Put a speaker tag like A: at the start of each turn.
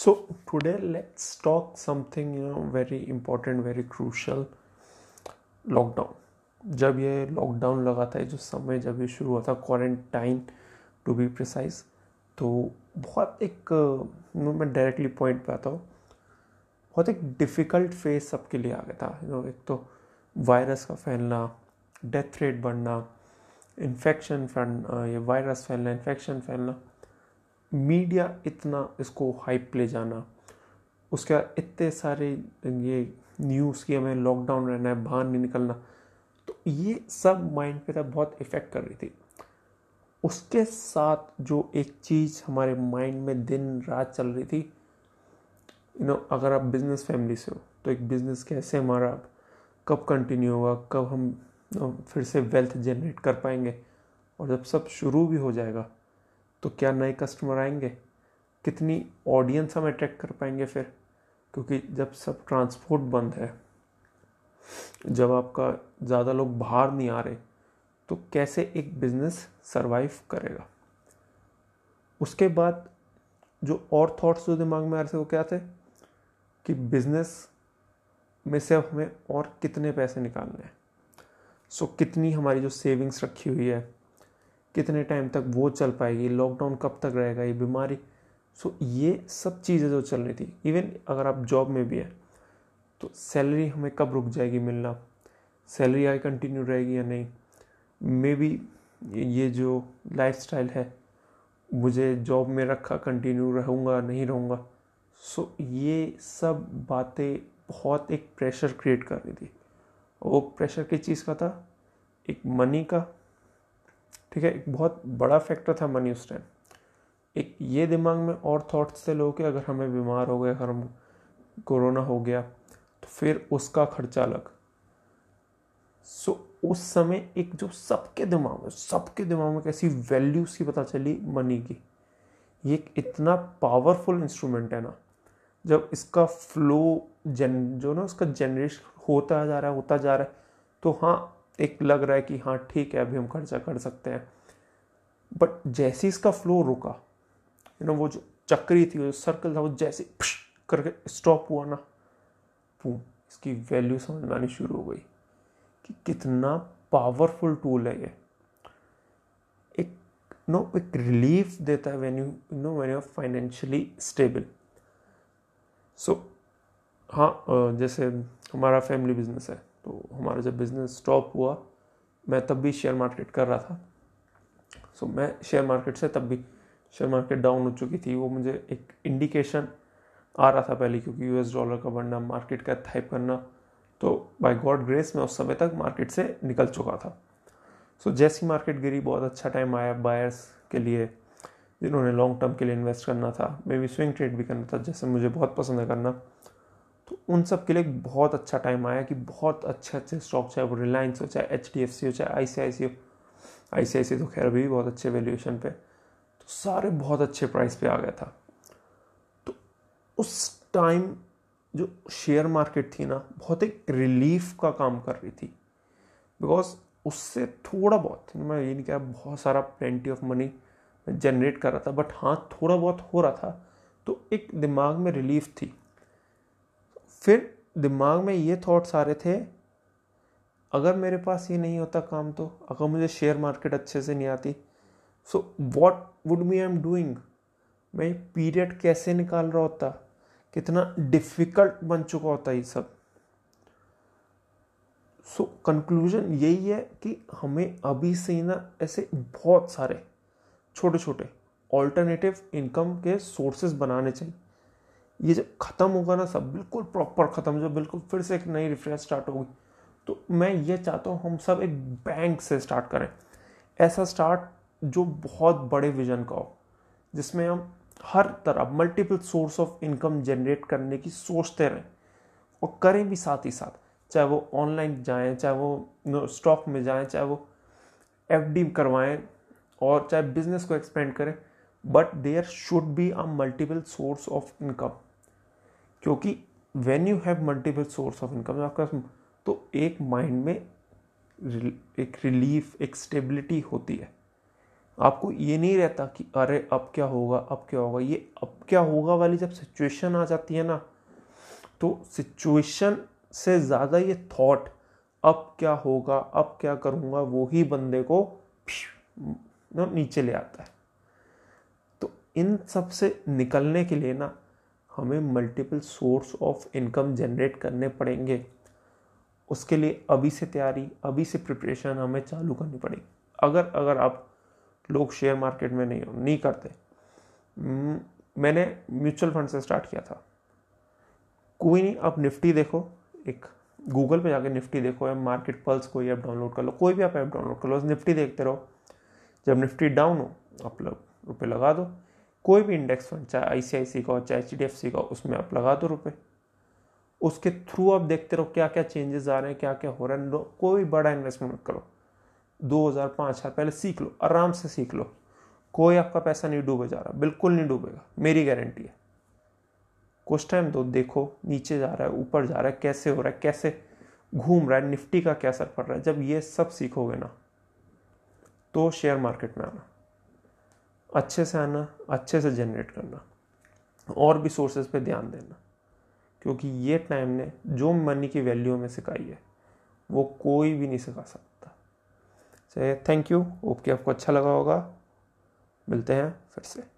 A: So today let's talk something you know very important, very crucial. Lockdown जब ये lockdown लगा था जो समय जब ये शुरू हुआ था क्वारंटाइन टू बी प्रिसाइज तो बहुत एक मैं डायरेक्टली पॉइंट पे आता हूँ। बहुत एक डिफ़िकल्ट फ़ेज़ सबके लिए आ गया था यू नो एक तो वायरस का फैलना डेथ रेट बढ़ना इन्फेक्शन फैलना ये वायरस फैलना इन्फेक्शन फैलना। मीडिया इतना इसको हाइप ले जाना। उसके बाद इतने सारे ये न्यूज़ की हमें लॉकडाउन रहना है, बाहर नहीं निकलना। तो ये सब माइंड पे था, बहुत इफ़ेक्ट कर रही थी। उसके साथ जो एक चीज़ हमारे माइंड में दिन रात चल रही थी यू नो अगर आप बिज़नेस फैमिली से हो तो एक बिज़नेस कैसे हमारा कब कंटिन्यू होगा, कब हम फिर से वेल्थ जनरेट कर पाएँगे और जब सब शुरू भी हो जाएगा तो क्या नए कस्टमर आएँगे? कितनी ऑडियंस हम अट्रैक्ट कर पाएँगे फिर? क्योंकि जब सब ट्रांसपोर्ट बंद है जब आपका ज़्यादा लोग बाहर नहीं आ रहे तो कैसे एक बिज़नेस सरवाइव करेगा? उसके बाद जो और थॉट्स जो दिमाग में आ रहे थे वो क्या थे? कि बिज़नेस में से हमें और कितने पैसे निकालने हैं। सो so, कितनी हमारी जो सेविंग्स रखी हुई है कितने टाइम तक वो चल पाएगी लॉकडाउन कब तक रहेगा ये बीमारी। सो ये सब चीज़ें जो चल रही थी। इवन अगर आप जॉब में भी हैं तो सैलरी हमें कब रुक जाएगी मिलना? सैलरी आई कंटिन्यू रहेगी या नहीं? मे बी ये जो लाइफ है मुझे जॉब में रखा कंटिन्यू रहूँगा नहीं रहूँगा। सो so, ये सब बातें बहुत एक प्रेशर क्रिएट कर रही थी। वो प्रेशर किस चीज़ का था? एक मनी का ठीक है, एक बहुत बड़ा फैक्टर था मनी उस टाइम एक ये दिमाग में और थॉट्स थे लोगों के अगर हमें बीमार हो गए, अगर हम कोरोना हो गया तो फिर उसका खर्चा अलग। सो उस समय एक जो सबके दिमाग में, सबके दिमाग में कैसी वैल्यूज़ की पता चली मनी की। ये इतना पावरफुल इंस्ट्रूमेंट है ना, जब इसका फ्लो जन जो ना उसका जनरेशन होता जा रहा है, होता जा रहा है तो हाँ एक लग रहा है कि हाँ ठीक है, अभी हम खर्चा कर सकते हैं। बट जैसे इसका फ्लो रुका यू नो वो जो चक्री थी, वो सर्कल था, वो जैसे करके स्टॉप हुआ ना बूम इसकी वैल्यू समझ में आनी शुरू हो गई कि कितना पावरफुल टूल है ये। एक नो एक रिलीफ देता है when you know when you financially stable so हाँ जैसे हमारा फैमिली बिज़नेस है। तो हमारा जब बिज़नेस स्टॉप हुआ मैं तब भी शेयर मार्केट कर रहा था। सो so, मैं शेयर मार्केट से तब भी शेयर मार्केट डाउन हो चुकी थी। वो मुझे एक इंडिकेशन आ रहा था पहले क्योंकि यूएस डॉलर का बढ़ना मार्केट का थाइप करना तो बाय गॉड ग्रेस मैं उस समय तक मार्केट से निकल चुका था। सो so, जैसी मार्केट गिरी बहुत अच्छा टाइम आया बायर्स के लिए जिन्होंने लॉन्ग टर्म के लिए इन्वेस्ट करना था। मे बी स्विंग ट्रेड भी करना था जैसे मुझे बहुत पसंद है करना। तो उन सब के लिए बहुत अच्छा टाइम आया कि बहुत अच्छे अच्छे स्टॉक चाहे वो रिलायंस हो, चाहे एच डी एफ़ सी हो, चाहे आई सी आई सी हो। आई सी आई सी तो खैर अभी भी बहुत अच्छे वैल्यूएशन पे। तो सारे बहुत अच्छे प्राइस पे आ गया था। तो उस टाइम जो शेयर मार्केट थी ना, बहुत एक रिलीफ का काम कर रही थी। बिकॉज़ उससे थोड़ा बहुत, मैं ये नहीं कहा बहुत सारा प्लेंटी ऑफ़ मनी जनरेट कर रहा था बट हाँ थोड़ा बहुत हो रहा था। तो एक दिमाग में रिलीफ थी। फिर दिमाग में ये थॉट्स आ रहे थे अगर मेरे पास ये नहीं होता काम तो अगर मुझे शेयर मार्केट अच्छे से नहीं आती। So what would me I am doing मैं पीरियड कैसे निकाल रहा होता? कितना डिफ़िकल्ट बन चुका होता ये सब। सो so, कंक्लूजन यही है कि हमें अभी से ही ना ऐसे बहुत सारे छोटे छोटे ऑल्टरनेटिव इनकम के सोर्सेज बनाने चाहिए। ये जब ख़त्म होगा ना सब, बिल्कुल प्रॉपर ख़त्म जो बिल्कुल फिर से एक नई रिफ्रेश स्टार्ट होगी। तो मैं ये चाहता हूँ हम सब एक बैंक से स्टार्ट करें। ऐसा स्टार्ट जो बहुत बड़े विजन का हो, जिसमें हम हर तरह multiple source of income generate करने की सोचते रहें। और करें भी साथ ही साथ, चाहे वो ऑनलाइन जाएँ, चाहे वो स्टॉक में जाएँ, चाहे वो एफ़ करवाएँ, और चाहे बिज़नेस को एक्सपेंड करें but there should be a multiple source of income क्योंकि when you have multiple source of income आपका तो एक माइंड में एक रिलीफ एक स्टेबिलिटी होती है। आपको ये नहीं रहता कि अरे अब क्या होगा, अब क्या होगा, ये अब क्या होगा वाली जब सिचुएशन आ जाती है ना तो सिचुएशन से ज़्यादा ये थॉट अब क्या होगा, अब क्या करूँगा, वो ही बंदे को नीचे ले आता है। तो इन सबसे निकलने के लिए ना हमें multiple source of income generate करने पड़ेंगे। उसके लिए अभी से तैयारी अभी से प्रिपरेशन हमें चालू करनी पड़ेगी। अगर अगर आप लोग शेयर मार्केट में नहीं हो नहीं करते हम्म, मैंने म्यूचुअल फंड से स्टार्ट किया था। कोई नहीं आप निफ्टी देखो एक गूगल पे जाके निफ्टी देखो या मार्केट पल्स कोई ऐप डाउनलोड कर लो कोई भी आप ऐप डाउनलोड कर लो निफ्टी देखते रहो। जब निफ्टी डाउन हो आप लोग रुपये लगा दो। कोई भी इंडेक्स फंड, चाहे आई का हो, चाहे एच डी एफ़ सी का उसमें आप लगा दो रुपये उसके थ्रू आप देखते रहो क्या क्या चेंजेस आ रहे हैं, क्या क्या हो रहा है। कोई बड़ा इन्वेस्टमेंट करो। दो हज़ार पाँच हज़ार पहले सीख लो, आराम से सीख लो। कोई आपका पैसा नहीं डूबे जा रहा, बिल्कुल नहीं डूबेगा, मेरी गारंटी है। कुछ टाइम दो देखो, नीचे जा रहा है, ऊपर जा रहा है, कैसे हो रहा है, कैसे घूम रहा है, निफ्टी का क्या असर पड़ रहा है, जब ये सब सीखोगे ना तो शेयर मार्केट में आना। अच्छे से आना, अच्छे से जनरेट करना, और भी सोर्सेज पे ध्यान देना। क्योंकि ये टाइम ने जो मनी की वैल्यू में सिखाई है, वो कोई भी नहीं सिखा सकता। चलिए थैंक यू होप कि आपको अच्छा लगा होगा। मिलते हैं फिर से।